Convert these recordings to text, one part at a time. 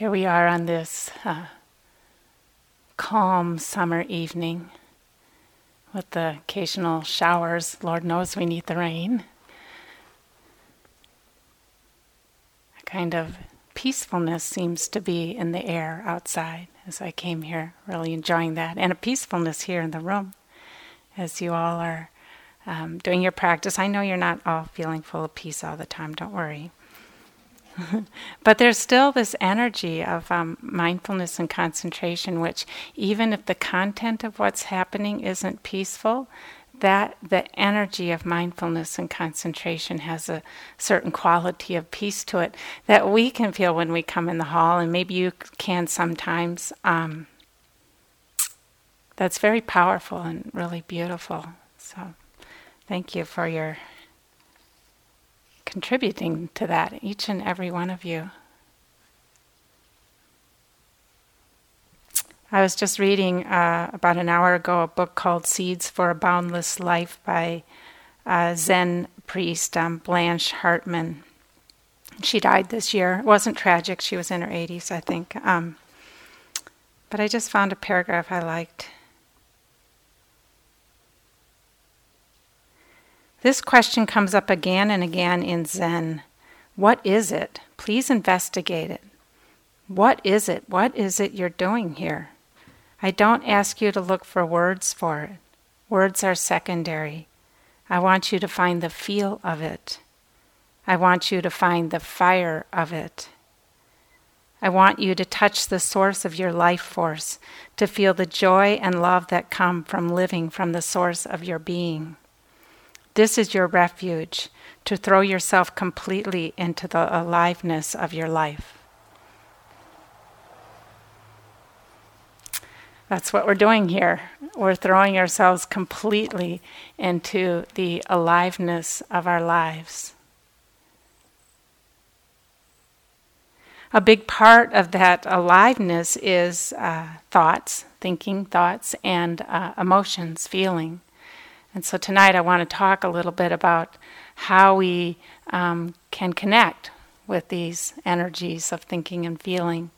Here we are on this uh, calm summer evening with the occasional showers. Lord knows we need the rain. A kind of peacefulness seems to be in the air outside as I came here, really enjoying that, and a peacefulness here in the room as you all are um, doing your practice. I know you're not all feeling full of peace all the time, don't worry. but there's still this energy of um, mindfulness and concentration, which, even if the content of what's happening isn't peaceful, that the energy of mindfulness and concentration has a certain quality of peace to it that we can feel when we come in the hall, and maybe you can sometimes. Um, that's very powerful and really beautiful. So, thank you for your contributing to that, each and every one of you. I was just reading uh, about an hour ago a book called Seeds for a Boundless Life by uh, Zen priest um, Blanche Hartman. She died this year. It wasn't tragic, she was in her 80s, I think. Um, but I just found a paragraph I liked. This question comes up again and again in Zen. What is it? Please investigate it. What is it? What is it you're doing here? I don't ask you to look for words for it. Words are secondary. I want you to find the feel of it. I want you to find the fire of it. I want you to touch the source of your life force, to feel the joy and love that come from living from the source of your being. This is your refuge to throw yourself completely into the aliveness of your life. That's what we're doing here. We're throwing ourselves completely into the aliveness of our lives. A big part of that aliveness is uh, thoughts, thinking, thoughts, and uh, emotions, feeling. And so tonight I want to talk a little bit about how we um, can connect with these energies of thinking and feeling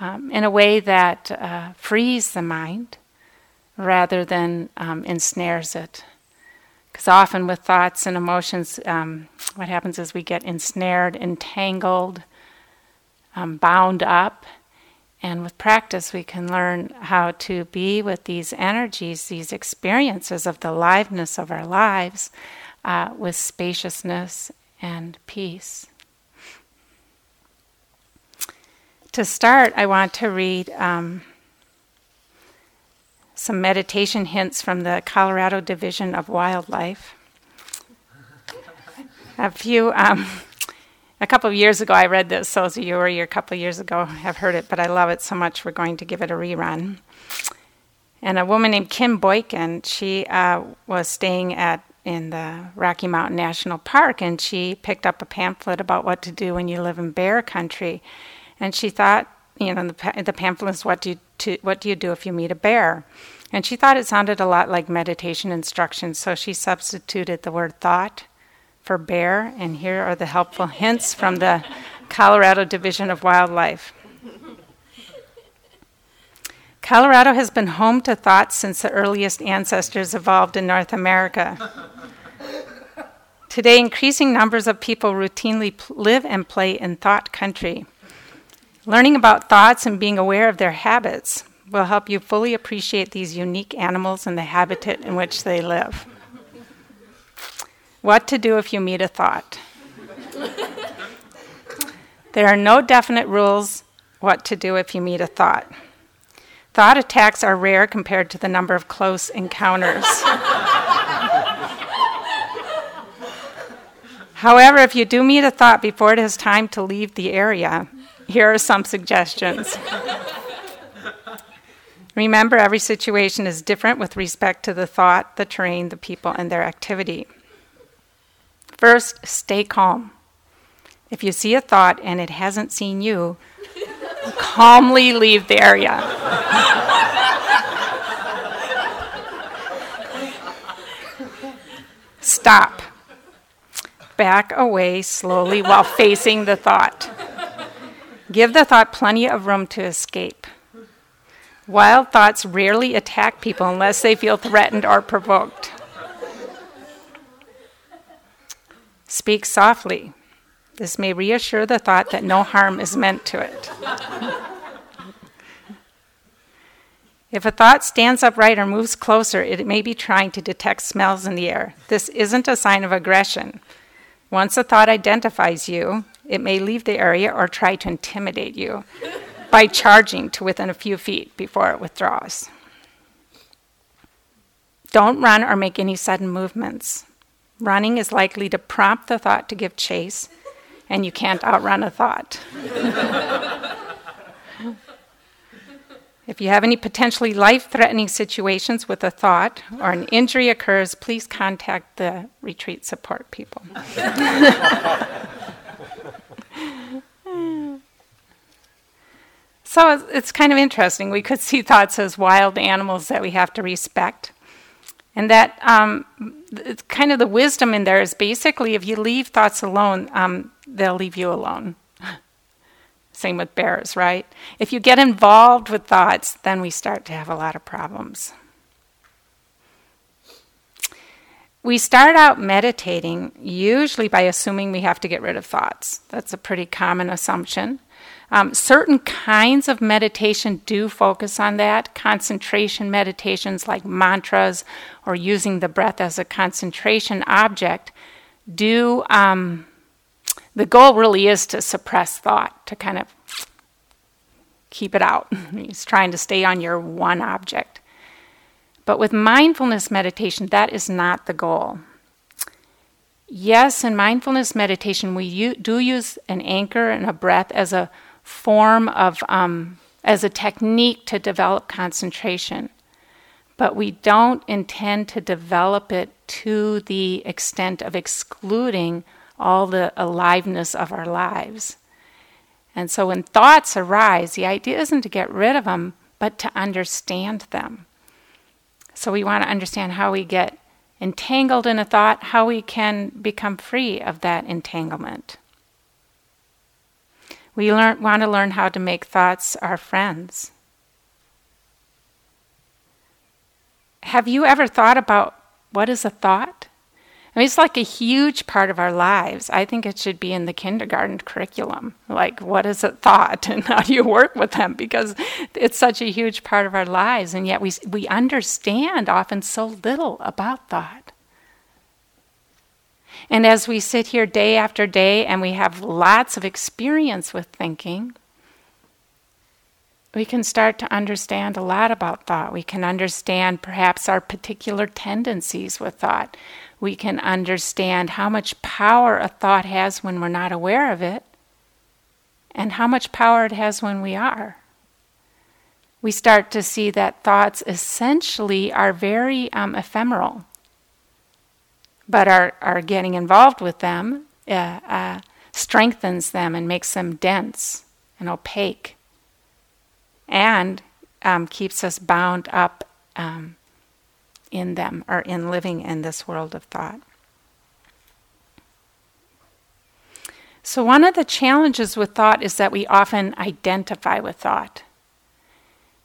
um, in a way that uh, frees the mind rather than um, ensnares it. Because often with thoughts and emotions, um, what happens is we get ensnared, entangled, um, bound up and with practice, we can learn how to be with these energies, these experiences of the aliveness of our lives uh, with spaciousness and peace. To start, I want to read um, some meditation hints from the Colorado Division of Wildlife. A few. Um, a couple of years ago, I read this. So, you were here a couple of years ago I've heard it, but I love it so much. We're going to give it a rerun. And a woman named Kim Boykin, she uh, was staying at in the Rocky Mountain National Park, and she picked up a pamphlet about what to do when you live in bear country. And she thought, you know, the, the pamphlet is what do you to, what do you do if you meet a bear? And she thought it sounded a lot like meditation instructions, so she substituted the word thought for bear, and here are the helpful hints from the Colorado Division of Wildlife. Colorado has been home to thoughts since the earliest ancestors evolved in North America. Today, increasing numbers of people routinely live and play in thought country. Learning about thoughts and being aware of their habits will help you fully appreciate these unique animals and the habitat in which they live. What to do if you meet a thought. there are no definite rules what to do if you meet a thought. Thought attacks are rare compared to the number of close encounters. However, if you do meet a thought before it is time to leave the area, here are some suggestions. Remember, every situation is different with respect to the thought, the terrain, the people, and their activity. First, stay calm. If you see a thought and it hasn't seen you, calmly leave the area. Stop. Back away slowly while facing the thought. Give the thought plenty of room to escape. Wild thoughts rarely attack people unless they feel threatened or provoked. Speak softly. This may reassure the thought that no harm is meant to it. if a thought stands upright or moves closer, it may be trying to detect smells in the air. This isn't a sign of aggression. Once a thought identifies you, it may leave the area or try to intimidate you by charging to within a few feet before it withdraws. Don't run or make any sudden movements. Running is likely to prompt the thought to give chase, and you can't outrun a thought. if you have any potentially life threatening situations with a thought or an injury occurs, please contact the retreat support people. So it's kind of interesting. We could see thoughts as wild animals that we have to respect. And that um, kind of the wisdom in there is basically if you leave thoughts alone, um, they'll leave you alone. Same with bears, right? If you get involved with thoughts, then we start to have a lot of problems. We start out meditating usually by assuming we have to get rid of thoughts. That's a pretty common assumption. Um, certain kinds of meditation do focus on that. Concentration meditations, like mantras or using the breath as a concentration object, do. Um, the goal really is to suppress thought, to kind of keep it out. He's trying to stay on your one object. But with mindfulness meditation, that is not the goal. Yes, in mindfulness meditation, we do use an anchor and a breath as a form of, um, as a technique to develop concentration. But we don't intend to develop it to the extent of excluding all the aliveness of our lives. And so when thoughts arise, the idea isn't to get rid of them, but to understand them. So we want to understand how we get entangled in a thought, how we can become free of that entanglement. We learn, want to learn how to make thoughts our friends. Have you ever thought about what is a thought? I mean, it's like a huge part of our lives. I think it should be in the kindergarten curriculum. Like, what is a thought and how do you work with them? Because it's such a huge part of our lives, and yet we, we understand often so little about thought. And as we sit here day after day and we have lots of experience with thinking, we can start to understand a lot about thought. We can understand perhaps our particular tendencies with thought. We can understand how much power a thought has when we're not aware of it, and how much power it has when we are. We start to see that thoughts essentially are very um, ephemeral but are, are getting involved with them uh, uh, strengthens them and makes them dense and opaque and um, keeps us bound up um, in them or in living in this world of thought. So, one of the challenges with thought is that we often identify with thought.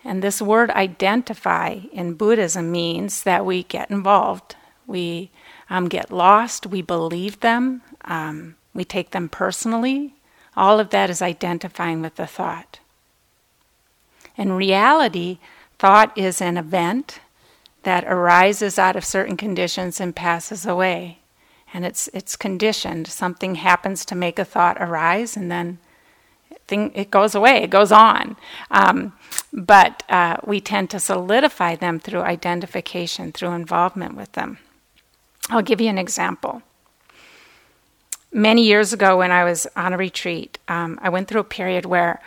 And this word identify in Buddhism means that we get involved. We um, get lost, we believe them, um, we take them personally. All of that is identifying with the thought. In reality, thought is an event that arises out of certain conditions and passes away. And it's, it's conditioned. Something happens to make a thought arise, and then thing, it goes away, it goes on. Um, but uh, we tend to solidify them through identification, through involvement with them. I'll give you an example. Many years ago, when I was on a retreat, um, I went through a period where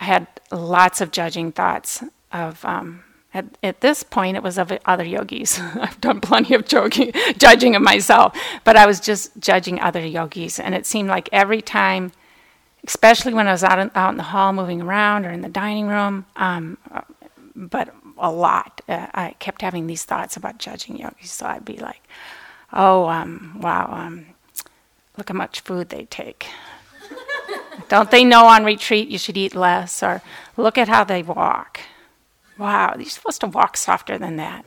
I had lots of judging thoughts of. Um, at, at, this point, it was of other yogis. I've done plenty of joking, judging of myself, but I was just judging other yogis, and it seemed like every time, especially when I was out in, out in the hall, moving around, or in the dining room, um, but a lot, uh, I kept having these thoughts about judging yogis. So I'd be like, oh, um, wow, um, look how much food they take. Don't they know on retreat you should eat less? Or look at how they walk. Wow, you're supposed to walk softer than that.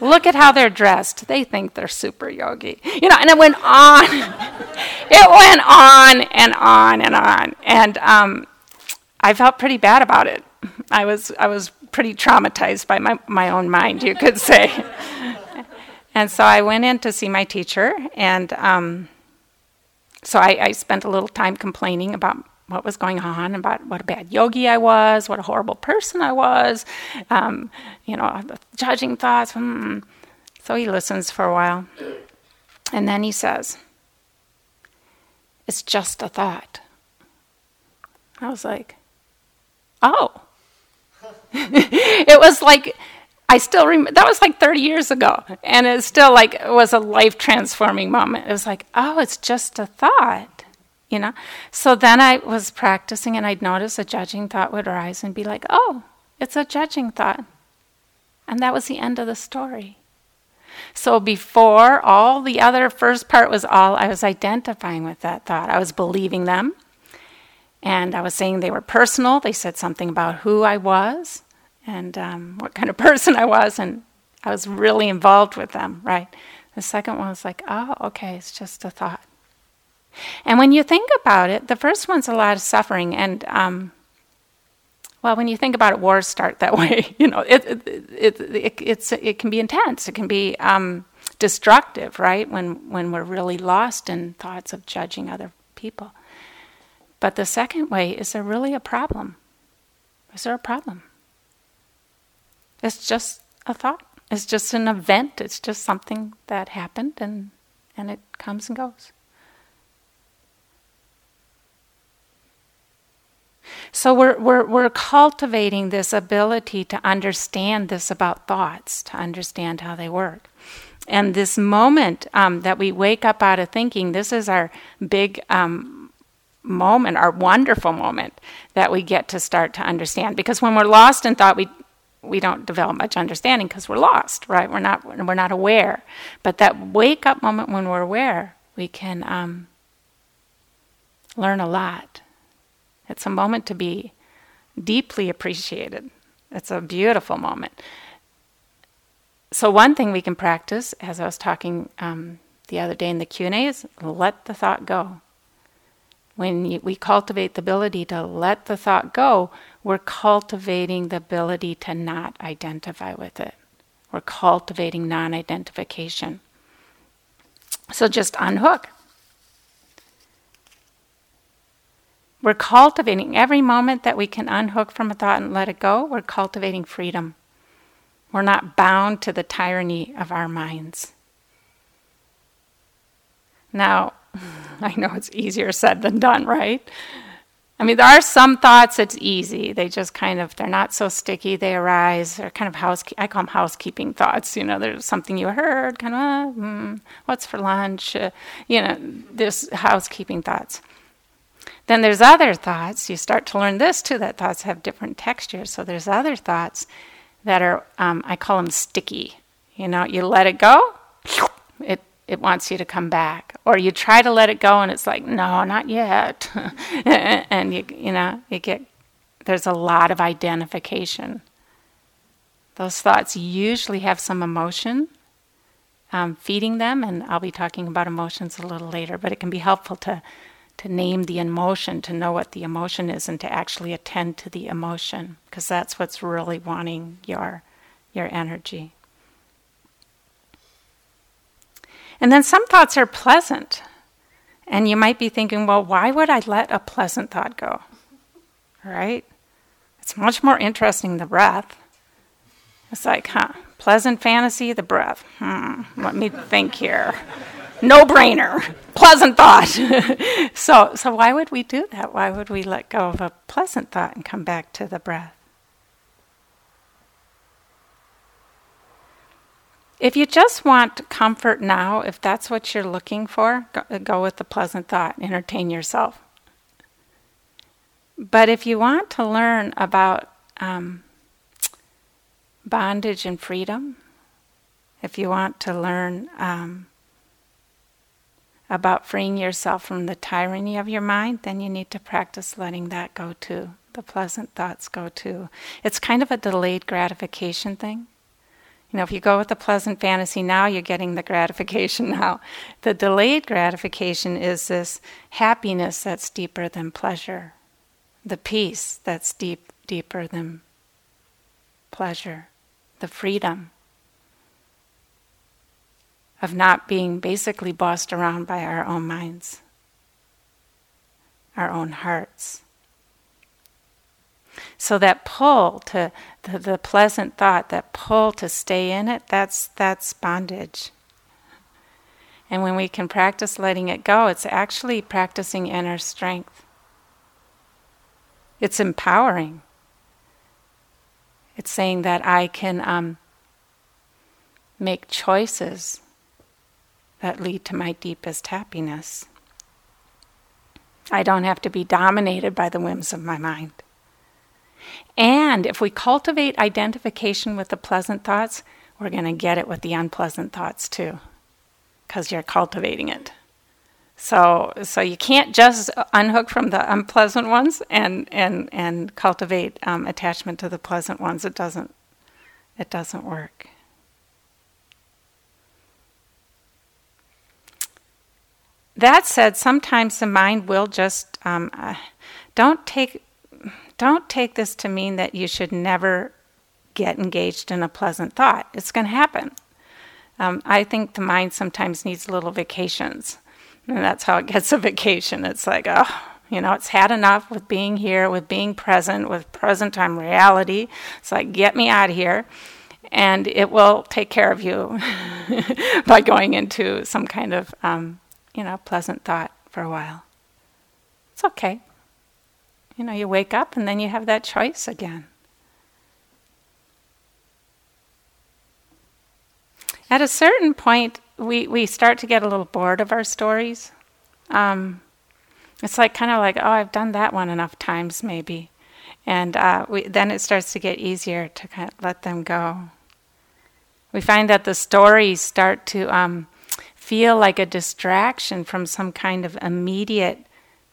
Look at how they're dressed. They think they're super yogi. You know, and it went on. it went on and on and on. And um, I felt pretty bad about it. I was, I was pretty traumatized by my, my own mind, you could say. And so I went in to see my teacher, and um, so I, I spent a little time complaining about what was going on, about what a bad yogi I was, what a horrible person I was, um, you know, judging thoughts. Hmm. So he listens for a while. And then he says, It's just a thought. I was like, Oh. it was like, I still remember, that was like 30 years ago. And it still like, it was a life transforming moment. It was like, Oh, it's just a thought you know? So then i was practicing and i'd notice a judging thought would arise and be like oh it's a judging thought. And that was the end of the story. So before all the other first part was all i was identifying with that thought. I was believing them. And i was saying they were personal. They said something about who i was and um, what kind of person i was and i was really involved with them right the second one was like oh okay it's just a thought and when you think about it, the first one's a lot of suffering. And, um, well, when you think about it, wars start that way. you know, it, it, it, it, it's, it can be intense, it can be um, destructive, right? When, when we're really lost in thoughts of judging other people. But the second way is there really a problem? Is there a problem? It's just a thought. It's just an event. It's just something that happened and, and it comes and goes. So we're, we're, we're cultivating this ability to understand this about thoughts, to understand how they work. And this moment um, that we wake up out of thinking, this is our big um, moment, our wonderful moment that we get to start to understand. Because when we're lost in thought, we we don't develop much understanding because we're lost, right? We're not we're not aware. But that wake up moment when we're aware, we can um, learn a lot. It's a moment to be deeply appreciated. It's a beautiful moment. So one thing we can practice, as I was talking um, the other day in the Q and A, is let the thought go. When we cultivate the ability to let the thought go, we're cultivating the ability to not identify with it. We're cultivating non-identification. So just unhook. We're cultivating every moment that we can unhook from a thought and let it go, we're cultivating freedom. We're not bound to the tyranny of our minds. Now, I know it's easier said than done, right? I mean, there are some thoughts it's easy. They just kind of, they're not so sticky. They arise. They're kind of house, I call them housekeeping thoughts. You know, there's something you heard, kind of, uh, mm, what's for lunch? Uh, you know, there's housekeeping thoughts. Then there's other thoughts. You start to learn this too, that thoughts have different textures. So there's other thoughts that are, um, I call them sticky. You know, you let it go, it, it wants you to come back. Or you try to let it go and it's like, no, not yet. and you, you know, you get, there's a lot of identification. Those thoughts usually have some emotion um, feeding them, and I'll be talking about emotions a little later, but it can be helpful to to name the emotion, to know what the emotion is, and to actually attend to the emotion, because that's what's really wanting your, your energy. And then some thoughts are pleasant. And you might be thinking, well, why would I let a pleasant thought go? Right? It's much more interesting the breath. It's like, huh, pleasant fantasy, the breath. Hmm, let me think here no brainer, pleasant thought. so, so why would we do that? Why would we let go of a pleasant thought and come back to the breath? If you just want comfort now, if that's what you're looking for, go, with the pleasant thought, entertain yourself. But if you want to learn about um, bondage and freedom, if you want to learn um, about freeing yourself from the tyranny of your mind, then you need to practice letting that go too. The pleasant thoughts go too. It's kind of a delayed gratification thing. You know, if you go with the pleasant fantasy now, you're getting the gratification now. The delayed gratification is this happiness that's deeper than pleasure, the peace that's deep, deeper than pleasure, the freedom of not being basically bossed around by our own minds, our own hearts. So that pull to the, the pleasant thought, that pull to stay in it, that's that's bondage. And when we can practice letting it go, it's actually practicing inner strength. It's empowering. It's saying that I can um, make choices that lead to my deepest happiness. I don't have to be dominated by the whims of my mind. And if we cultivate identification with the pleasant thoughts, we're going to get it with the unpleasant thoughts too, because you're cultivating it. So, so you can't just unhook from the unpleasant ones and and and cultivate um, attachment to the pleasant ones. It doesn't. It doesn't work. That said, sometimes the mind will just um, uh, don't take don't take this to mean that you should never get engaged in a pleasant thought. It's going to happen. Um, I think the mind sometimes needs little vacations, and that's how it gets a vacation. It's like, oh, you know, it's had enough with being here, with being present, with present time reality. It's like, get me out of here. And it will take care of you by going into some kind of, um, you know, pleasant thought for a while. It's okay. You know, you wake up and then you have that choice again. At a certain point, we, we start to get a little bored of our stories. Um, it's like kind of like, oh, I've done that one enough times, maybe. And uh, we, then it starts to get easier to kind of let them go. We find that the stories start to um, feel like a distraction from some kind of immediate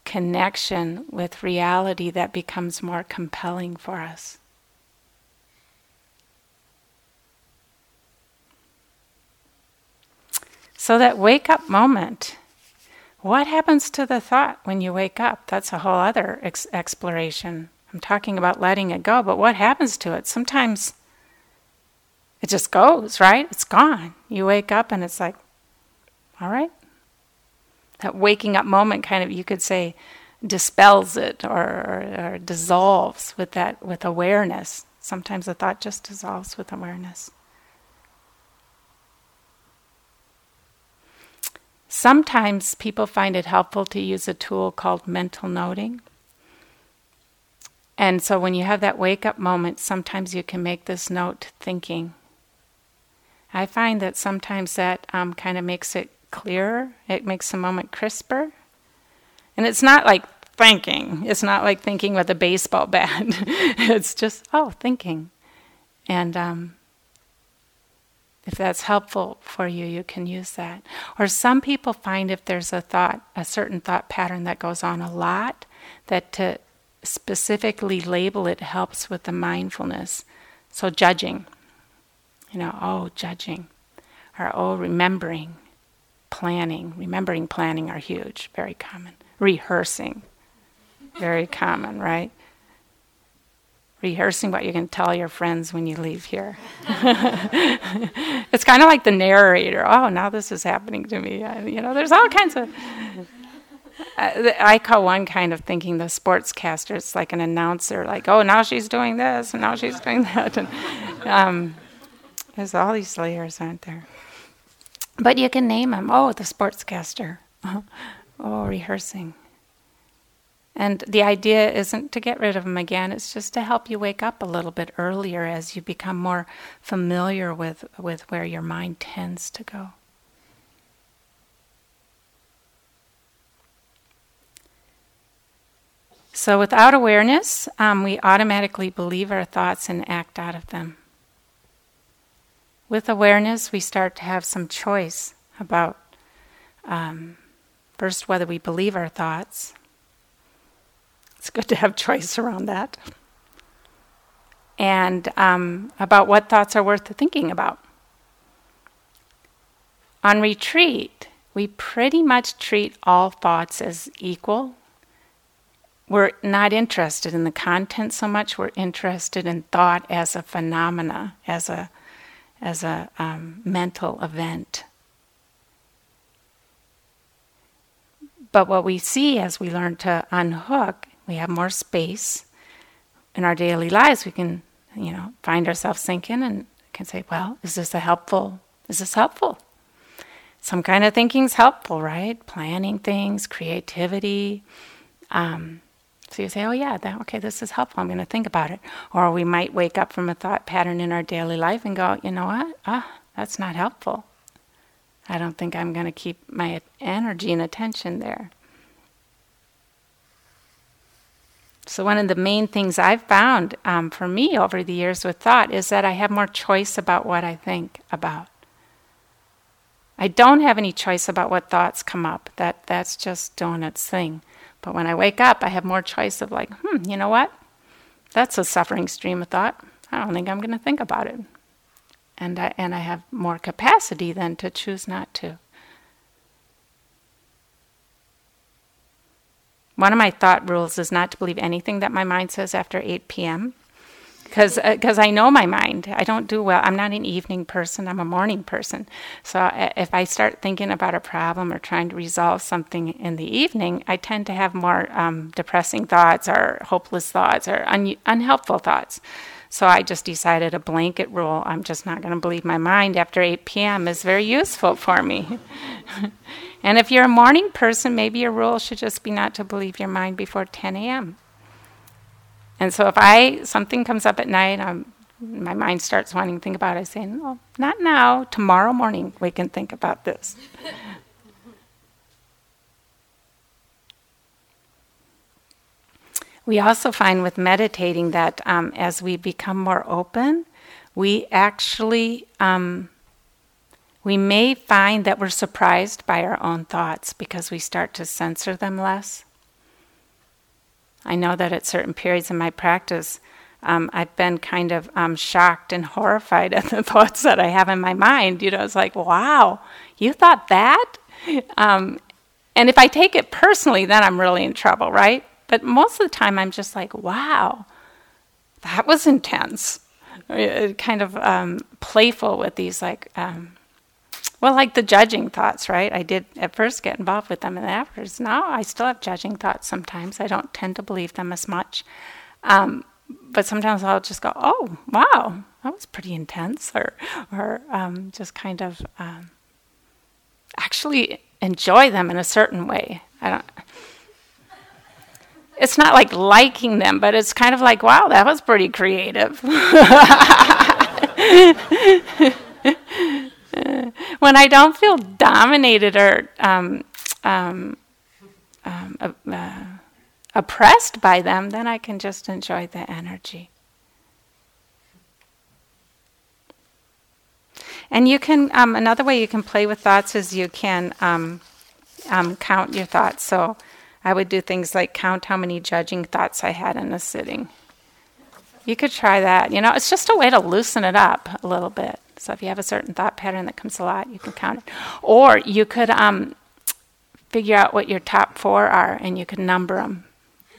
connection with reality that becomes more compelling for us. So, that wake up moment, what happens to the thought when you wake up? That's a whole other ex- exploration. I'm talking about letting it go, but what happens to it? Sometimes it just goes, right? It's gone. You wake up and it's like, all right, that waking up moment kind of you could say dispels it or, or, or, dissolves with that with awareness. Sometimes the thought just dissolves with awareness. Sometimes people find it helpful to use a tool called mental noting. And so when you have that wake up moment sometimes you can make this note thinking. I find that sometimes that um, kind of makes it clearer, it makes the moment crisper. And it's not like thinking, it's not like thinking with a baseball bat. it's just, oh, thinking. And um, if that's helpful for you, you can use that. Or some people find if there's a thought, a certain thought pattern that goes on a lot, that to specifically label it helps with the mindfulness. So, judging, you know, oh, judging, or oh, remembering, planning, remembering planning are huge, very common. Rehearsing, very common, right? Rehearsing what you can tell your friends when you leave here. it's kind of like the narrator. Oh, now this is happening to me. you know, there's all kinds of. Uh, I call one kind of thinking the sportscaster. It's like an announcer, like, oh, now she's doing this, and now she's doing that. And um, there's all these layers, aren't there? But you can name them. Oh, the sportscaster. oh, rehearsing. And the idea isn't to get rid of them again, it's just to help you wake up a little bit earlier as you become more familiar with, with where your mind tends to go. So, without awareness, um, we automatically believe our thoughts and act out of them. With awareness, we start to have some choice about um, First, whether we believe our thoughts. It's good to have choice around that. And um, about what thoughts are worth thinking about. On retreat, we pretty much treat all thoughts as equal. We're not interested in the content so much, we're interested in thought as a phenomena, as a, as a um, mental event. But what we see as we learn to unhook, we have more space in our daily lives. We can, you know, find ourselves thinking and can say, well, is this a helpful? Is this helpful? Some kind of thinking's helpful, right? Planning things, creativity. Um, so you say, oh yeah, that, okay, this is helpful. I'm going to think about it. Or we might wake up from a thought pattern in our daily life and go, you know what? Ah, that's not helpful. I don't think I'm going to keep my energy and attention there. So, one of the main things I've found um, for me over the years with thought is that I have more choice about what I think about. I don't have any choice about what thoughts come up. That that's just doing its thing. But when I wake up, I have more choice of like, hmm, you know what? That's a suffering stream of thought. I don't think I'm going to think about it and I, and I have more capacity then to choose not to. One of my thought rules is not to believe anything that my mind says after 8 p.m. Because uh, I know my mind. I don't do well. I'm not an evening person, I'm a morning person. So uh, if I start thinking about a problem or trying to resolve something in the evening, I tend to have more um, depressing thoughts or hopeless thoughts or un- unhelpful thoughts. So I just decided a blanket rule. I'm just not going to believe my mind after 8 p.m. is very useful for me. and if you're a morning person, maybe your rule should just be not to believe your mind before 10 a.m. And so if I something comes up at night, I'm, my mind starts wanting to think about it. I say, no, not now. Tomorrow morning we can think about this. We also find with meditating that um, as we become more open, we actually um, we may find that we're surprised by our own thoughts because we start to censor them less. I know that at certain periods in my practice, um, I've been kind of um, shocked and horrified at the thoughts that I have in my mind. You know, it's like, wow, you thought that? Um, and if I take it personally, then I'm really in trouble, right? But most of the time, I'm just like, wow, that was intense. Uh, kind of um, playful with these, like, um, well, like the judging thoughts, right? I did at first get involved with them, and afterwards, now I still have judging thoughts sometimes. I don't tend to believe them as much. Um, but sometimes I'll just go, oh, wow, that was pretty intense, or, or um, just kind of um, actually enjoy them in a certain way. I don't it's not like liking them, but it's kind of like, wow, that was pretty creative. when I don't feel dominated or um, um, um, uh, uh, oppressed by them, then I can just enjoy the energy. And you can, um, another way you can play with thoughts is you can um, um, count your thoughts. So I would do things like count how many judging thoughts I had in a sitting. You could try that. You know, it's just a way to loosen it up a little bit. So if you have a certain thought pattern that comes a lot, you can count it. Or you could um, figure out what your top four are and you can number them.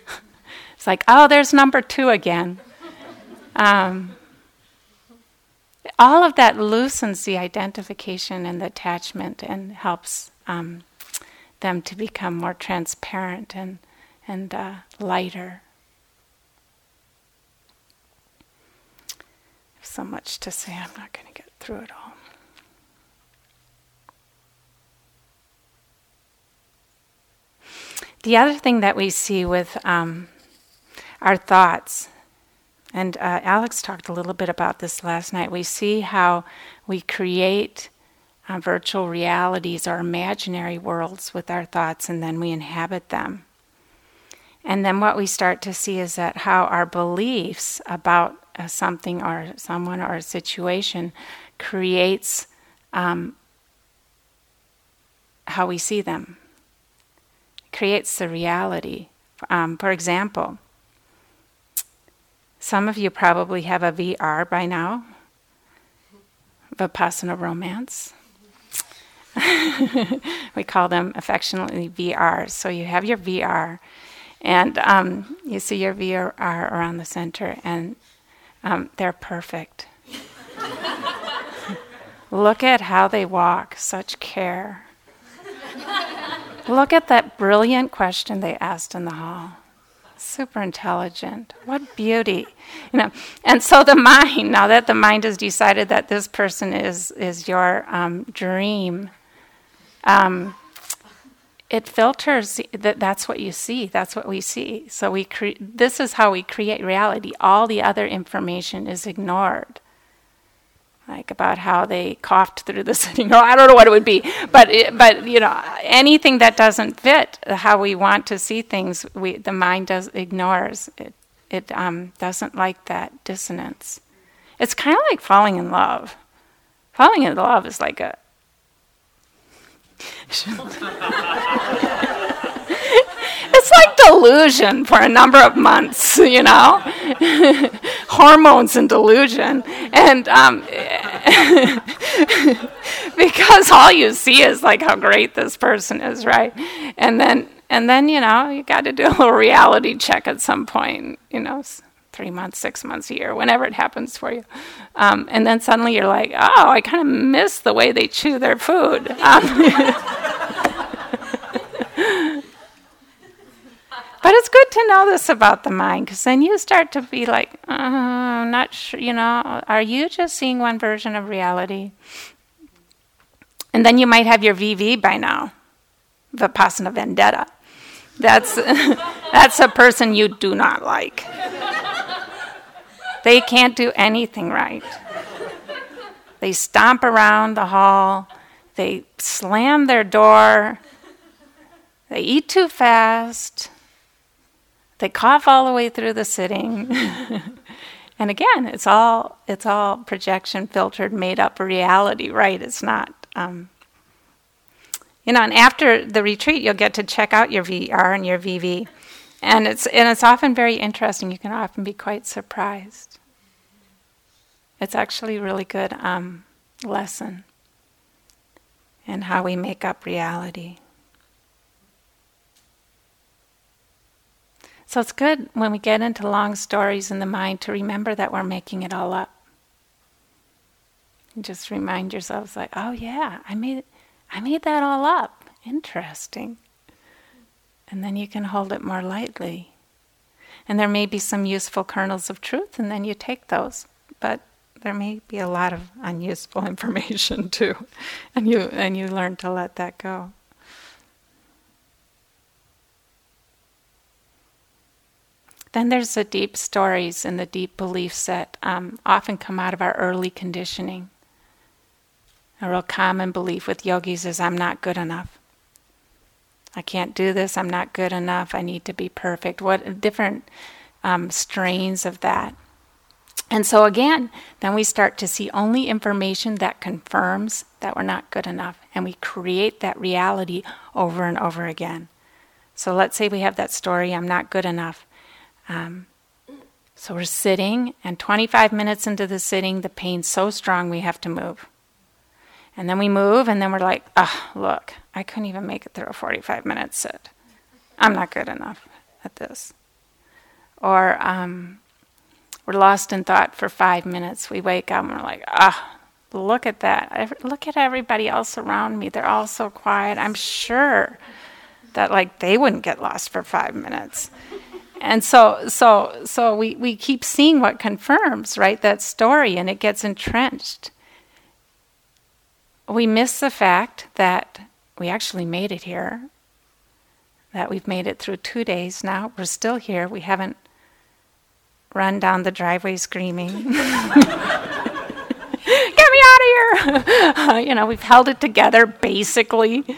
it's like, oh, there's number two again. Um, all of that loosens the identification and the attachment and helps um, them to become more transparent and, and uh, lighter. so much to say, I'm not going to through it all. The other thing that we see with um, our thoughts, and uh, Alex talked a little bit about this last night, we see how we create uh, virtual realities or imaginary worlds with our thoughts, and then we inhabit them. And then what we start to see is that how our beliefs about uh, something or someone or a situation creates um, how we see them. creates the reality. Um, for example, some of you probably have a VR by now, Vipassana romance. we call them affectionately VRs. So you have your VR, and um, you see your VR around the center, and um, they're perfect. Look at how they walk, such care. Look at that brilliant question they asked in the hall. Super intelligent. What beauty. You know, and so the mind, now that the mind has decided that this person is, is your um, dream, um, it filters that that's what you see that's what we see so we cre- this is how we create reality all the other information is ignored like about how they coughed through the sitting room. I don't know what it would be, but it, but you know anything that doesn't fit how we want to see things, we the mind does ignores it. It um, doesn't like that dissonance. It's kind of like falling in love. Falling in love is like a it's like delusion for a number of months, you know, hormones and delusion, and um, because all you see is like how great this person is, right? And then, and then you know, you got to do a little reality check at some point, you know, three months, six months, a year, whenever it happens for you, um, and then suddenly you're like, oh, I kind of miss the way they chew their food. Um, But it's good to know this about the mind because then you start to be like, uh, I'm not sure, you know, are you just seeing one version of reality? And then you might have your VV by now, Vipassana Vendetta. That's, that's a person you do not like. They can't do anything right. They stomp around the hall, they slam their door, they eat too fast they cough all the way through the sitting. and again, it's all it's all projection filtered, made up reality, right? It's not. Um, you know, and after the retreat, you'll get to check out your VR and your VV, and it's and it's often very interesting. You can often be quite surprised. It's actually a really good um, lesson in how we make up reality. So it's good when we get into long stories in the mind to remember that we're making it all up. And just remind yourselves like, oh yeah, I made I made that all up. Interesting. And then you can hold it more lightly. And there may be some useful kernels of truth, and then you take those. But there may be a lot of unuseful information too. And you and you learn to let that go. Then there's the deep stories and the deep beliefs that um, often come out of our early conditioning. A real common belief with yogis is I'm not good enough. I can't do this, I'm not good enough, I need to be perfect. What different um, strains of that. And so, again, then we start to see only information that confirms that we're not good enough, and we create that reality over and over again. So, let's say we have that story I'm not good enough. Um, so we're sitting, and 25 minutes into the sitting, the pain's so strong we have to move. And then we move, and then we're like, oh, look, I couldn't even make it through a 45 minute sit. I'm not good enough at this. Or um, we're lost in thought for five minutes. We wake up and we're like, ah, look at that. Look at everybody else around me. They're all so quiet. I'm sure that like they wouldn't get lost for five minutes and so so so we, we keep seeing what confirms right that story and it gets entrenched. We miss the fact that we actually made it here that we've made it through two days now. We're still here. We haven't run down the driveway screaming. Get me out of here! You know we've held it together basically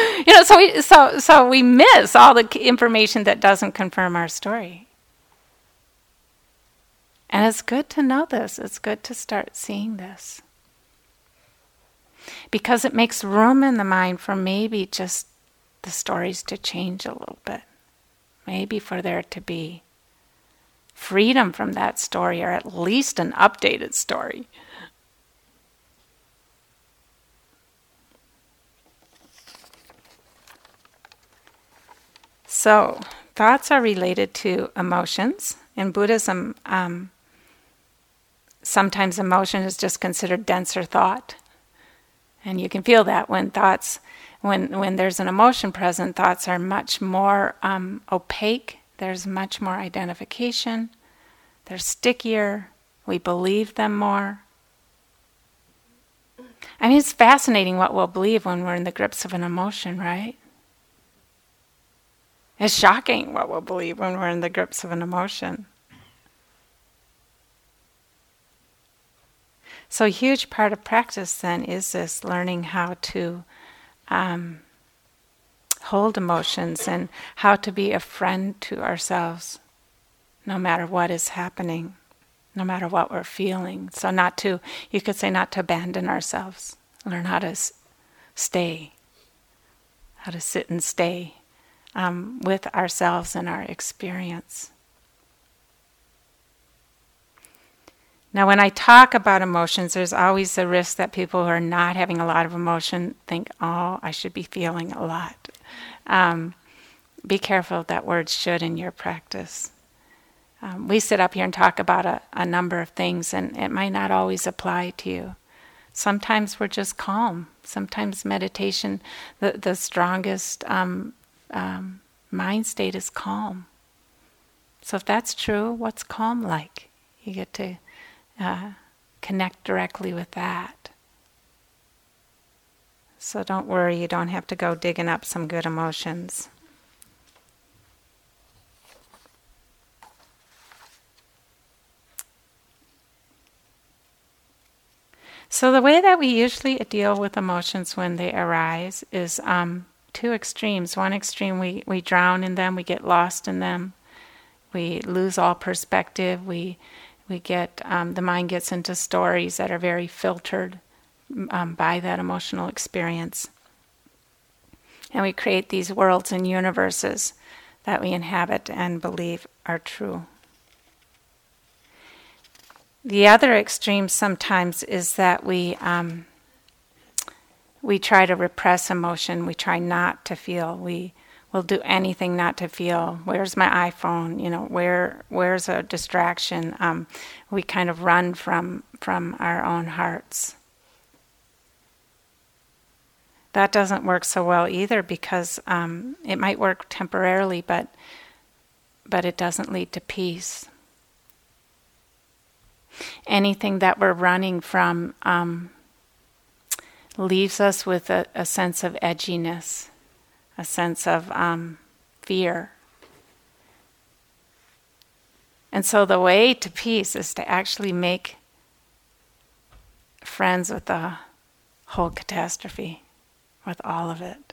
you know, so we so so we miss all the information that doesn't confirm our story. And it's good to know this. It's good to start seeing this. Because it makes room in the mind for maybe just the stories to change a little bit. Maybe for there to be freedom from that story, or at least an updated story. So, thoughts are related to emotions. In Buddhism, um, sometimes emotion is just considered denser thought. And you can feel that when thoughts, when, when there's an emotion present, thoughts are much more um, opaque, there's much more identification, they're stickier, we believe them more. I mean, it's fascinating what we'll believe when we're in the grips of an emotion, right? It's shocking what we'll believe when we're in the grips of an emotion. So, a huge part of practice then is this learning how to um, hold emotions and how to be a friend to ourselves no matter what is happening, no matter what we're feeling. So, not to, you could say, not to abandon ourselves, learn how to s- stay, how to sit and stay um, with ourselves and our experience. Now, when I talk about emotions, there's always the risk that people who are not having a lot of emotion think, oh, I should be feeling a lot. Um, be careful that word should in your practice. Um, we sit up here and talk about a, a number of things, and it might not always apply to you. Sometimes we're just calm. Sometimes meditation, the, the strongest um, um, mind state is calm. So, if that's true, what's calm like? You get to uh, connect directly with that. So don't worry, you don't have to go digging up some good emotions. So, the way that we usually deal with emotions when they arise is um, two extremes. One extreme, we, we drown in them, we get lost in them, we lose all perspective, we we get um, the mind gets into stories that are very filtered um, by that emotional experience. And we create these worlds and universes that we inhabit and believe are true. The other extreme sometimes is that we um, we try to repress emotion we try not to feel we will do anything not to feel. Where's my iPhone? You know, where where's a distraction? Um, we kind of run from from our own hearts. That doesn't work so well either because um, it might work temporarily, but but it doesn't lead to peace. Anything that we're running from um, leaves us with a, a sense of edginess a sense of um, fear. And so the way to peace is to actually make friends with the whole catastrophe, with all of it.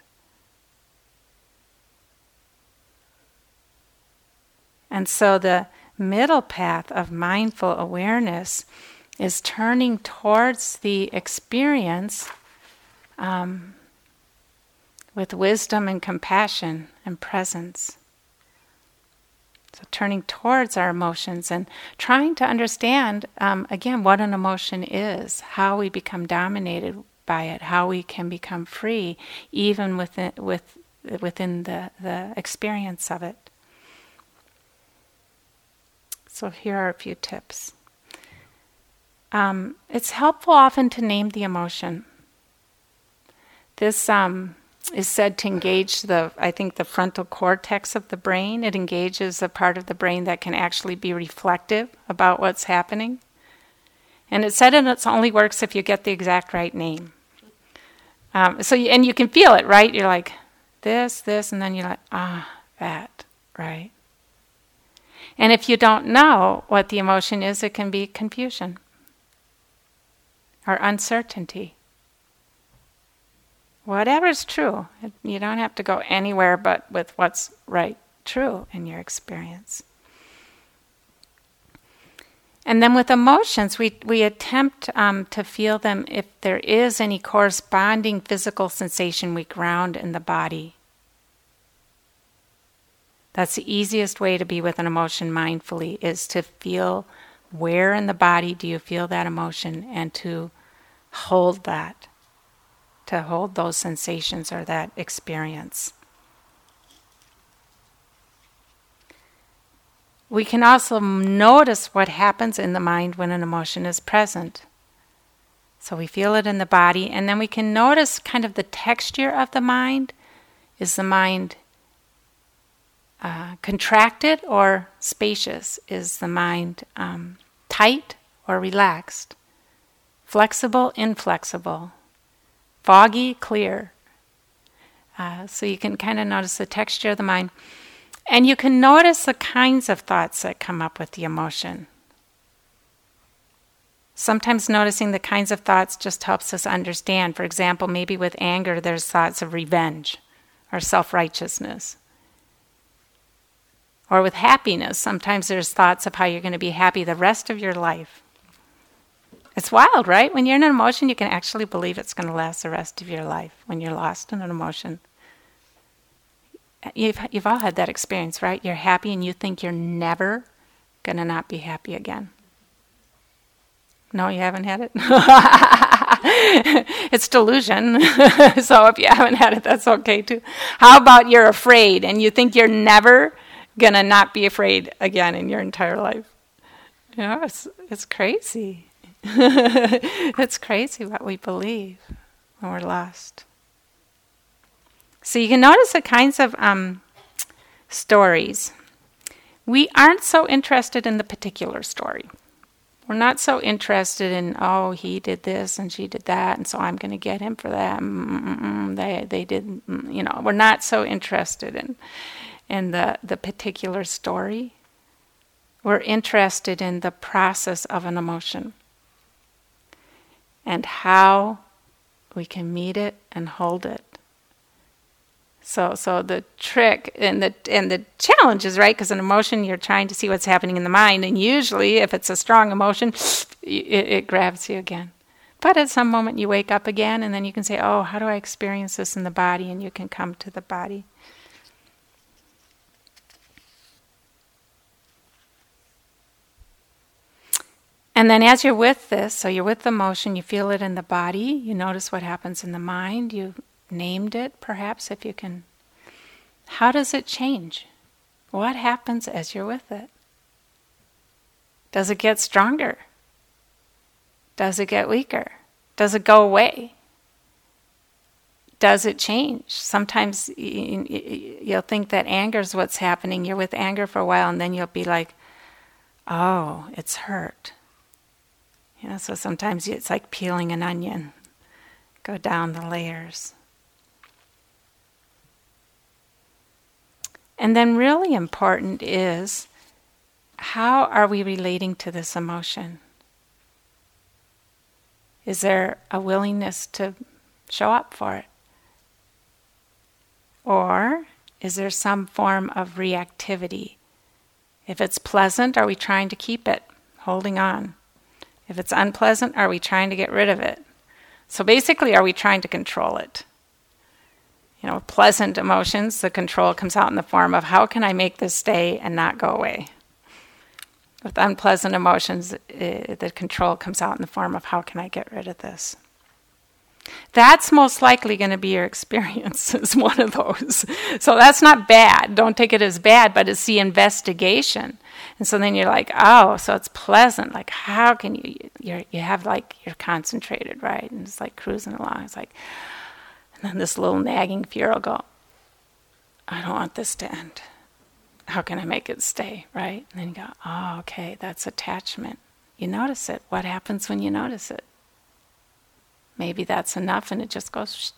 And so the middle path of mindful awareness is turning towards the experience um, with wisdom and compassion and presence. So, turning towards our emotions and trying to understand, um, again, what an emotion is, how we become dominated by it, how we can become free, even within, with, within the, the experience of it. So, here are a few tips. Um, it's helpful often to name the emotion. This um, is said to engage the, I think, the frontal cortex of the brain. It engages a part of the brain that can actually be reflective about what's happening. And it said it only works if you get the exact right name. Um, so, you, and you can feel it, right? You're like, this, this, and then you're like, ah, that, right? And if you don't know what the emotion is, it can be confusion or uncertainty whatever's true. You don't have to go anywhere but with what's right true in your experience. And then with emotions, we, we attempt um, to feel them if there is any corresponding physical sensation, we ground in the body. That's the easiest way to be with an emotion mindfully is to feel where in the body do you feel that emotion and to hold that, to hold those sensations or that experience. We can also notice what happens in the mind when an emotion is present. So we feel it in the body, and then we can notice kind of the texture of the mind. Is the mind uh, contracted or spacious? Is the mind um, tight or relaxed? Flexible, inflexible? Foggy, clear? Uh, so you can kind of notice the texture of the mind. And you can notice the kinds of thoughts that come up with the emotion. Sometimes noticing the kinds of thoughts just helps us understand. For example, maybe with anger, there's thoughts of revenge or self righteousness. Or with happiness, sometimes there's thoughts of how you're going to be happy the rest of your life. It's wild, right? When you're in an emotion, you can actually believe it's going to last the rest of your life when you're lost in an emotion. You've, you've all had that experience, right? You're happy and you think you're never going to not be happy again. No, you haven't had it? it's delusion. so if you haven't had it, that's okay too. How about you're afraid and you think you're never going to not be afraid again in your entire life? Know, it's, it's crazy. it's crazy what we believe when we're lost. So you can notice the kinds of um, stories. We aren't so interested in the particular story. We're not so interested in, oh, he did this and she did that, and so I'm going to get him for that. Mm-mm-mm, they they did, mm, you know. We're not so interested in in the the particular story. We're interested in the process of an emotion and how we can meet it and hold it so, so the trick and the and the challenge is right because an emotion you're trying to see what's happening in the mind, and usually if it's a strong emotion, it, it grabs you again. But at some moment you wake up again, and then you can say, "Oh, how do I experience this in the body?" And you can come to the body. And then as you're with this, so you're with the motion, you feel it in the body, you notice what happens in the mind, you named it, perhaps, if you can. How does it change? What happens as you're with it? Does it get stronger? Does it get weaker? Does it go away? Does it change? Sometimes you'll think that anger is what's happening. You're with anger for a while, and then you'll be like, oh, it's hurt. You know, so sometimes it's like peeling an onion, go down the layers. And then, really important is how are we relating to this emotion? Is there a willingness to show up for it? Or is there some form of reactivity? If it's pleasant, are we trying to keep it, holding on? If it's unpleasant, are we trying to get rid of it? So basically, are we trying to control it? you know, pleasant emotions, the control comes out in the form of how can I make this stay and not go away? With unpleasant emotions, it, the control comes out in the form of how can I get rid of this? That's most likely going to be your experience as one of those. So that's not bad. Don't take it as bad, but it's the investigation. And so then you're like, oh, so it's pleasant. Like, how can you? You're, you have like you're concentrated, right? And it's like cruising along. It's like, and then this little nagging fear will go, I don't want this to end. How can I make it stay, right? And then you go, oh, okay, that's attachment. You notice it. What happens when you notice it? Maybe that's enough and it just goes.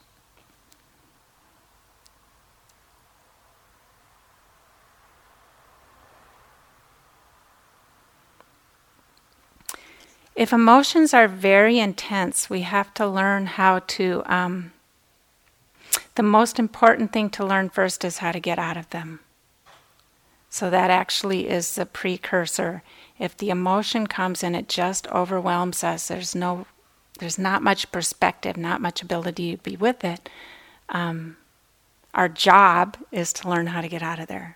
If emotions are very intense, we have to learn how to um, the most important thing to learn first is how to get out of them. So that actually is the precursor. If the emotion comes and it just overwhelms us, there's no, there's not much perspective, not much ability to be with it. Um, our job is to learn how to get out of there.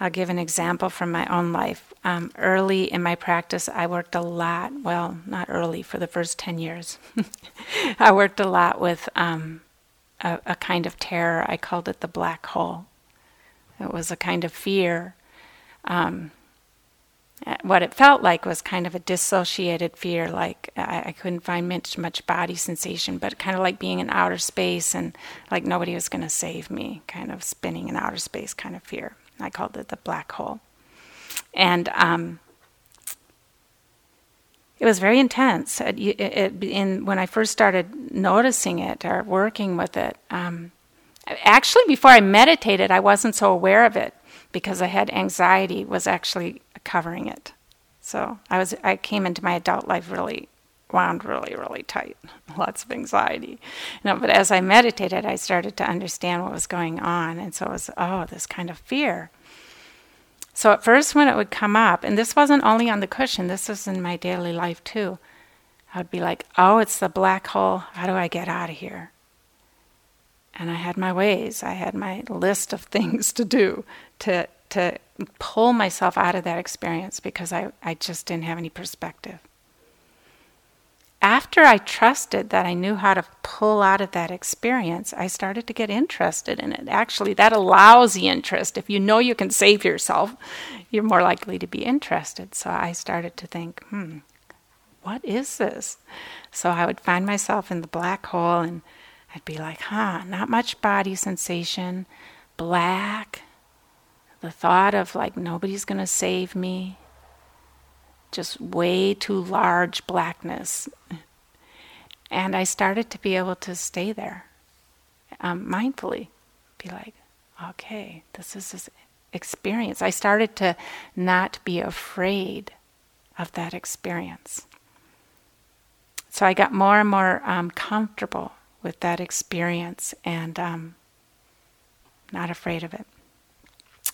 I'll give an example from my own life. Um, early in my practice, I worked a lot. Well, not early, for the first 10 years. I worked a lot with um, a, a, kind of terror. I called it the black hole. It was a kind of fear. Um, what it felt like was kind of a dissociated fear, like I, I couldn't find much, much body sensation, but kind of like being in outer space and like nobody was going to save me, kind of spinning in outer space kind of fear. I called it the black hole. And um, it was very intense. It, it, in, when I first started noticing it or working with it, um, actually, before I meditated, I wasn't so aware of it because I had anxiety was actually covering it. So I was I came into my adult life really wound really really tight, lots of anxiety. You know, but as I meditated, I started to understand what was going on, and so it was oh this kind of fear. So at first, when it would come up, and this wasn't only on the cushion, this was in my daily life too. I would be like, oh, it's the black hole. How do I get out of here? And I had my ways. I had my list of things to do to to pull myself out of that experience because I, I just didn't have any perspective. After I trusted that I knew how to pull out of that experience, I started to get interested in it. Actually, that allows the interest. If you know you can save yourself, you're more likely to be interested. So I started to think, hmm, what is this? So I would find myself in the black hole and I'd be like, huh, not much body sensation, black, the thought of like nobody's going to save me, just way too large blackness. And I started to be able to stay there um, mindfully, be like, okay, this is this experience. I started to not be afraid of that experience. So I got more and more um, comfortable with that experience and um, not afraid of it.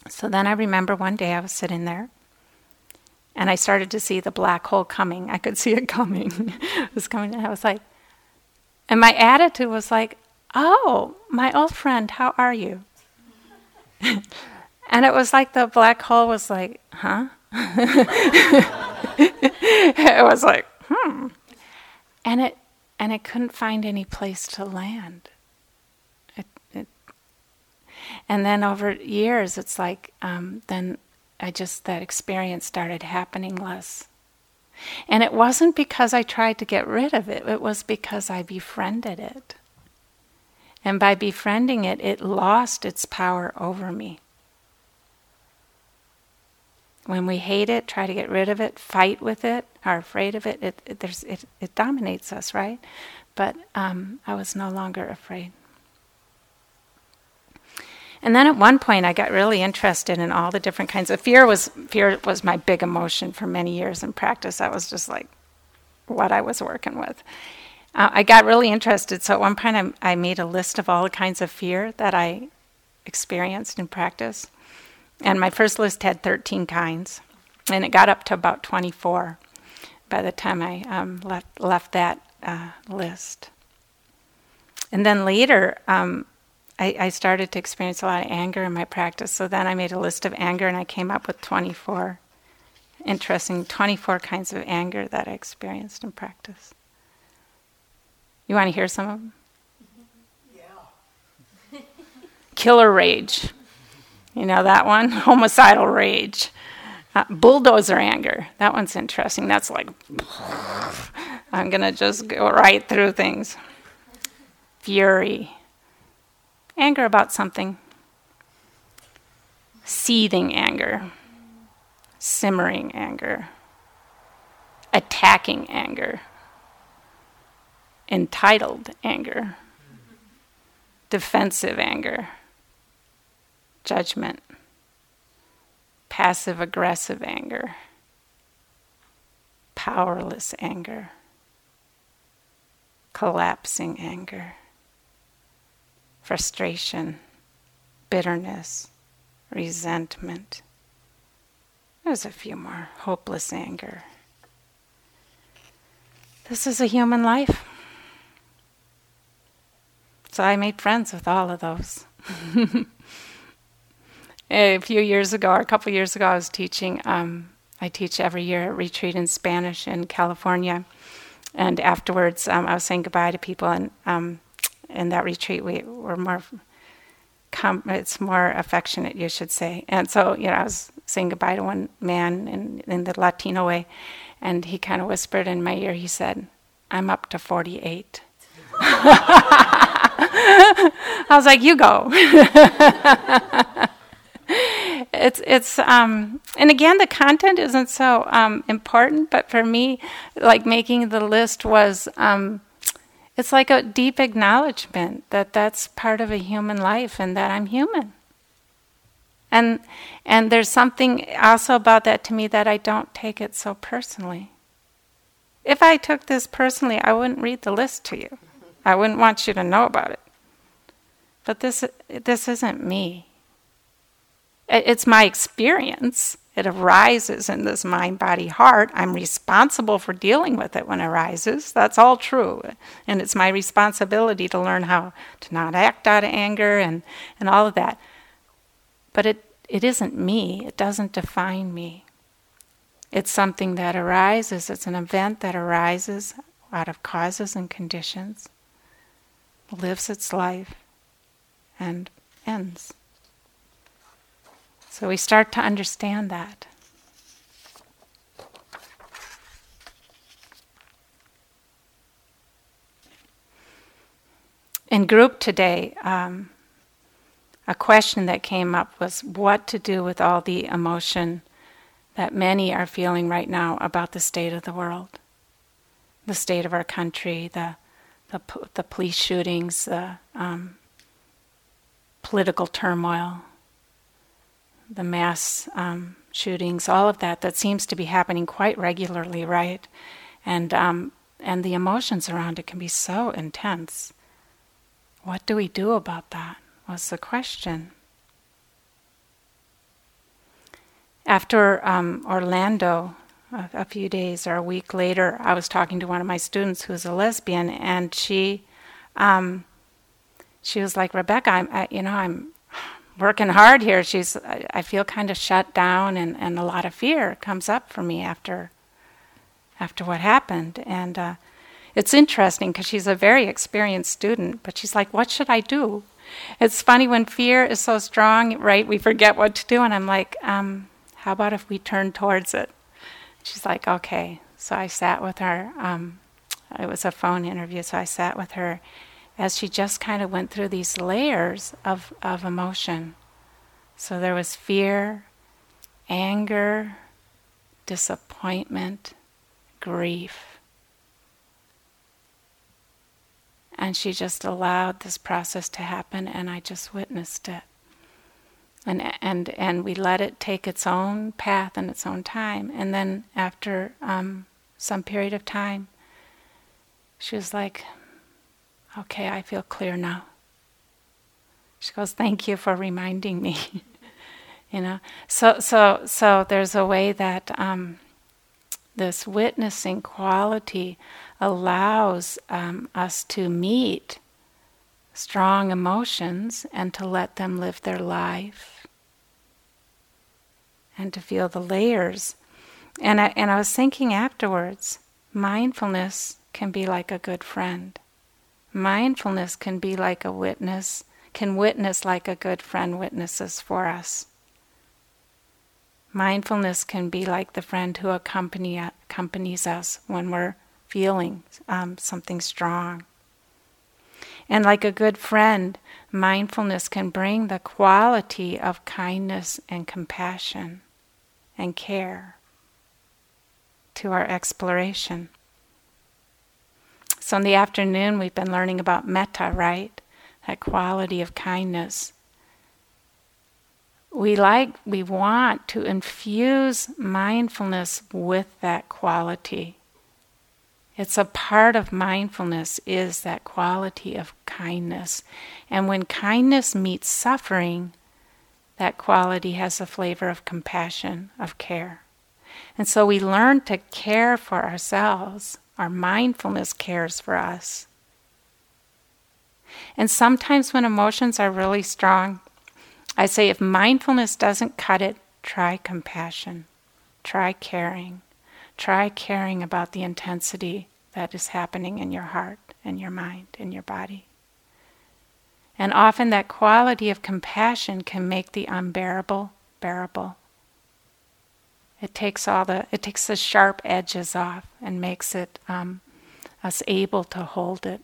So then I remember one day I was sitting there and I started to see the black hole coming. I could see it coming. it was coming and I was like and my attitude was like, "Oh, my old friend, how are you?" and it was like the black hole was like, "Huh?" it was like, "Hmm." And it and it couldn't find any place to land. It, it, And then over years, it's like, um, then I just, that experience started happening less. And it wasn't because I tried to get rid of it, it was because I befriended it. And by befriending it, it lost its power over me. When we hate it, try to get rid of it, fight with it, are afraid of it, it, it, it, it dominates us, right? But um, I was no longer afraid. And then at one point, I got really interested in all the different kinds of fear. Was fear was my big emotion for many years in practice. That was just like what I was working with. Uh, I got really interested. So at one point, I, I made a list of all the kinds of fear that I experienced in practice. And my first list had 13 kinds, and it got up to about 24 by the time I um, left left that uh, list. And then later, um, I, I started to experience a lot of anger in my practice. So then I made a list of anger and I came up with 24 interesting 24 kinds of anger that I experienced in practice. You want to hear some of them? Yeah. Killer rage. You know that one? Homicidal rage. Uh, bulldozer anger. That one's interesting. That's like, I'm going to just go right through things. Fury anger about something, seething anger, simmering anger, attacking anger, entitled anger, defensive anger, judgment, passive aggressive anger, powerless anger, collapsing anger frustration, bitterness, resentment. There's a few more. Hopeless anger. This is a human life. So I made friends with all of those. a few years ago, or a couple years ago, I was teaching. Um, I teach every year at retreat in Spanish in California, and afterwards, um, I was saying goodbye to people, and um, in that retreat, we were more. Com- it's more affectionate, you should say. And so, you know, I was saying goodbye to one man in, in the Latino way, and he kind of whispered in my ear. He said, "I'm up to 48." I was like, "You go." it's it's um, and again the content isn't so um, important, but for me, like making the list was um, it's like a deep acknowledgement that that's part of a human life and that I'm human. And and there's something also about that to me that I don't take it so personally. If I took this personally, I wouldn't read the list to you. I wouldn't want you to know about it. But this this isn't me. It's my experience. It arises in this mind, body, heart. I'm responsible for dealing with it when it arises. That's all true. And it's my responsibility to learn how to not act out of anger and, and all of that. But it, it isn't me, it doesn't define me. It's something that arises, it's an event that arises out of causes and conditions, lives its life, and ends. So we start to understand that. In group today, um, a question that came up was what to do with all the emotion that many are feeling right now about the state of the world, the state of our country, the the, the police shootings, the um, political turmoil, the mass um, shootings, all of that that seems to be happening quite regularly, right? And um, and the emotions around it can be so intense. What do we do about that? Was the question. After um, Orlando, a, a, few days or a week later, I was talking to one of my students who's a lesbian, and she, um, she was like, Rebecca, I'm, I, you know, I'm working hard here. She's, I, I feel kind of shut down, and, and a lot of fear comes up for me after, after what happened. And uh, it's interesting because she's a very experienced student, but she's like, "What should I do?" It's funny when fear is so strong, right? We forget what to do, and I'm like, um, "How about if we turn towards it?" She's like, "Okay." So I sat with her. Um, it was a phone interview, so I sat with her as she just kind of went through these layers of, of emotion. So there was fear, anger, disappointment, grief. And she just allowed this process to happen, and I just witnessed it. And, and, and we let it take its own path and its own time. And then, after um, some period of time, she was like, Okay, I feel clear now. She goes, Thank you for reminding me. you know? So so so there's a way that um, this witnessing quality allows um, us to meet strong emotions and to let them live their life and to feel the layers. And I, and I was thinking afterwards, mindfulness can be like a good friend. Mindfulness can be like a witness, can witness like a good friend witnesses for us. Mindfulness can be like the friend who accompany, accompanies us when we're feeling um, something strong. And like a good friend, mindfulness can bring the quality of kindness and compassion and care to our exploration. So in the afternoon, we've been learning about metta, right? That quality of kindness. We like, we want to infuse mindfulness with that quality. It's a part of mindfulness is that quality of kindness. And when kindness meets suffering, that quality has a flavor of compassion, of care. And so we learn to care for ourselves our mindfulness cares for us. And sometimes when emotions are really strong, I say if mindfulness doesn't cut it, try compassion, try caring, try caring about the intensity that is happening in your heart and your mind and your body. And often that quality of compassion can make the unbearable bearable. It takes all the it takes the sharp edges off and makes it um, us able to hold it.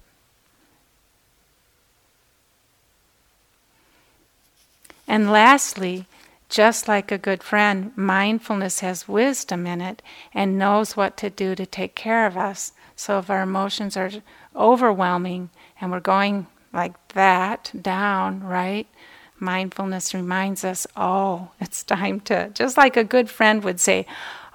And lastly, just like a good friend, mindfulness has wisdom in it and knows what to do to take care of us. So if our emotions are overwhelming and we're going like that down, right? Mindfulness reminds us, oh, it's time to, just like a good friend would say,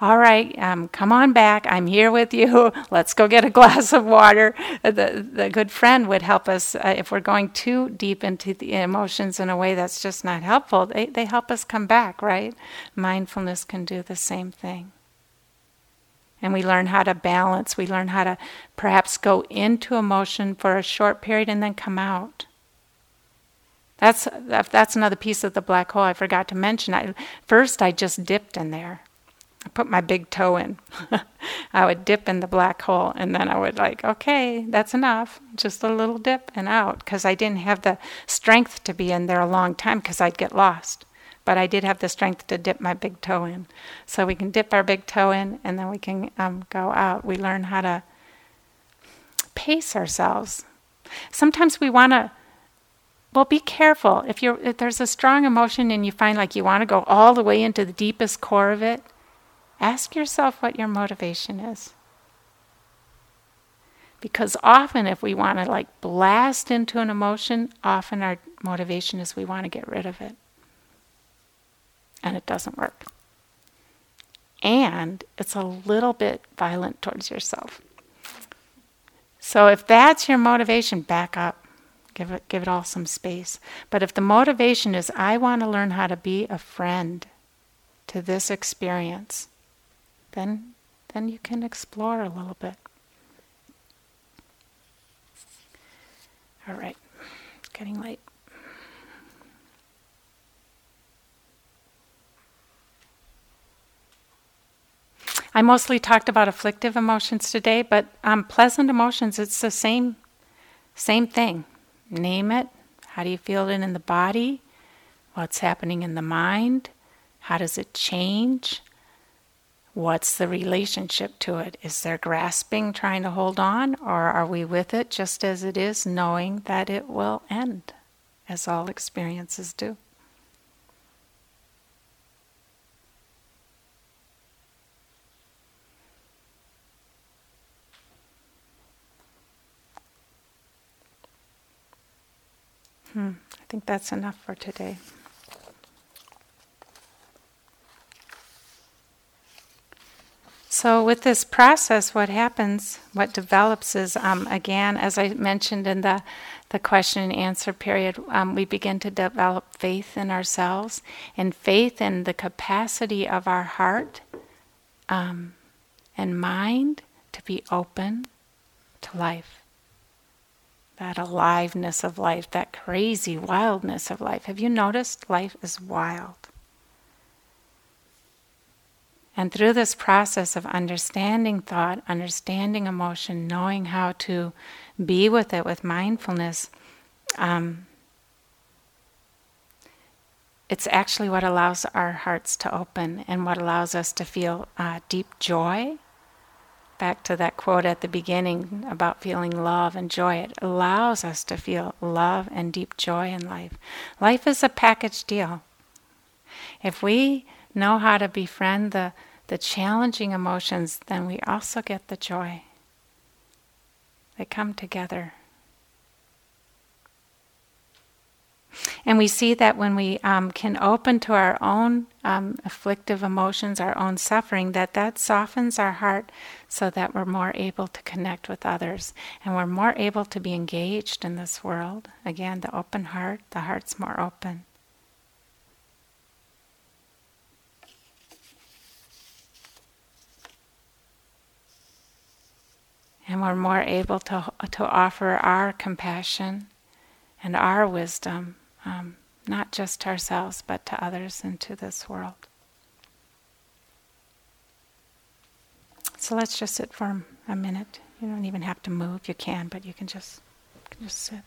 all right, um, come on back. I'm here with you. Let's go get a glass of water. The, the good friend would help us uh, if we're going too deep into the emotions in a way that's just not helpful. They, they help us come back, right? Mindfulness can do the same thing. And we learn how to balance. We learn how to perhaps go into emotion for a short period and then come out. That's that's another piece of the black hole I forgot to mention. I, first, I just dipped in there. I put my big toe in. I would dip in the black hole, and then I would like, okay, that's enough. Just a little dip and out, because I didn't have the strength to be in there a long time, because I'd get lost. But I did have the strength to dip my big toe in. So we can dip our big toe in, and then we can um, go out. We learn how to pace ourselves. Sometimes we want to well, be careful. If you're if there's a strong emotion and you find like you want to go all the way into the deepest core of it, ask yourself what your motivation is. Because often if we want to like blast into an emotion, often our motivation is we want to get rid of it. And it doesn't work. And it's a little bit violent towards yourself. So if that's your motivation, back up Give it, give it all some space. But if the motivation is, I want to learn how to be a friend to this experience, then, then you can explore a little bit. All right, it's getting late. I mostly talked about afflictive emotions today, but um, pleasant emotions, it's the same, same thing. Name it. How do you feel it in the body? What's happening in the mind? How does it change? What's the relationship to it? Is there grasping, trying to hold on, or are we with it just as it is, knowing that it will end, as all experiences do? Hmm, I think that's enough for today. So, with this process, what happens, what develops is, um, again, as I mentioned in the, the question and answer period, um, we begin to develop faith in ourselves and faith in the capacity of our heart um, and mind to be open to life that aliveness of life, that crazy wildness of life. Have you noticed life is wild? And through this process of understanding thought, understanding emotion, knowing how to be with it with mindfulness, um, it's actually what allows our hearts to open and what allows us to feel uh, deep joy back to that quote at the beginning about feeling love and joy. It allows us to feel love and deep joy in life. Life is a package deal. If we know how to befriend the, the challenging emotions, then we also get the joy. They come together. And we see that when we um, can open to our own um, afflictive emotions, our own suffering, that that softens our heart so that we're more able to connect with others and we're more able to be engaged in this world. Again, the open heart, the heart's more open. And we're more able to, to offer our compassion and our wisdom um, not just to ourselves, but to others and to this world. So let's just sit for a minute. You don't even have to move. You can, but you can just, you can just sit.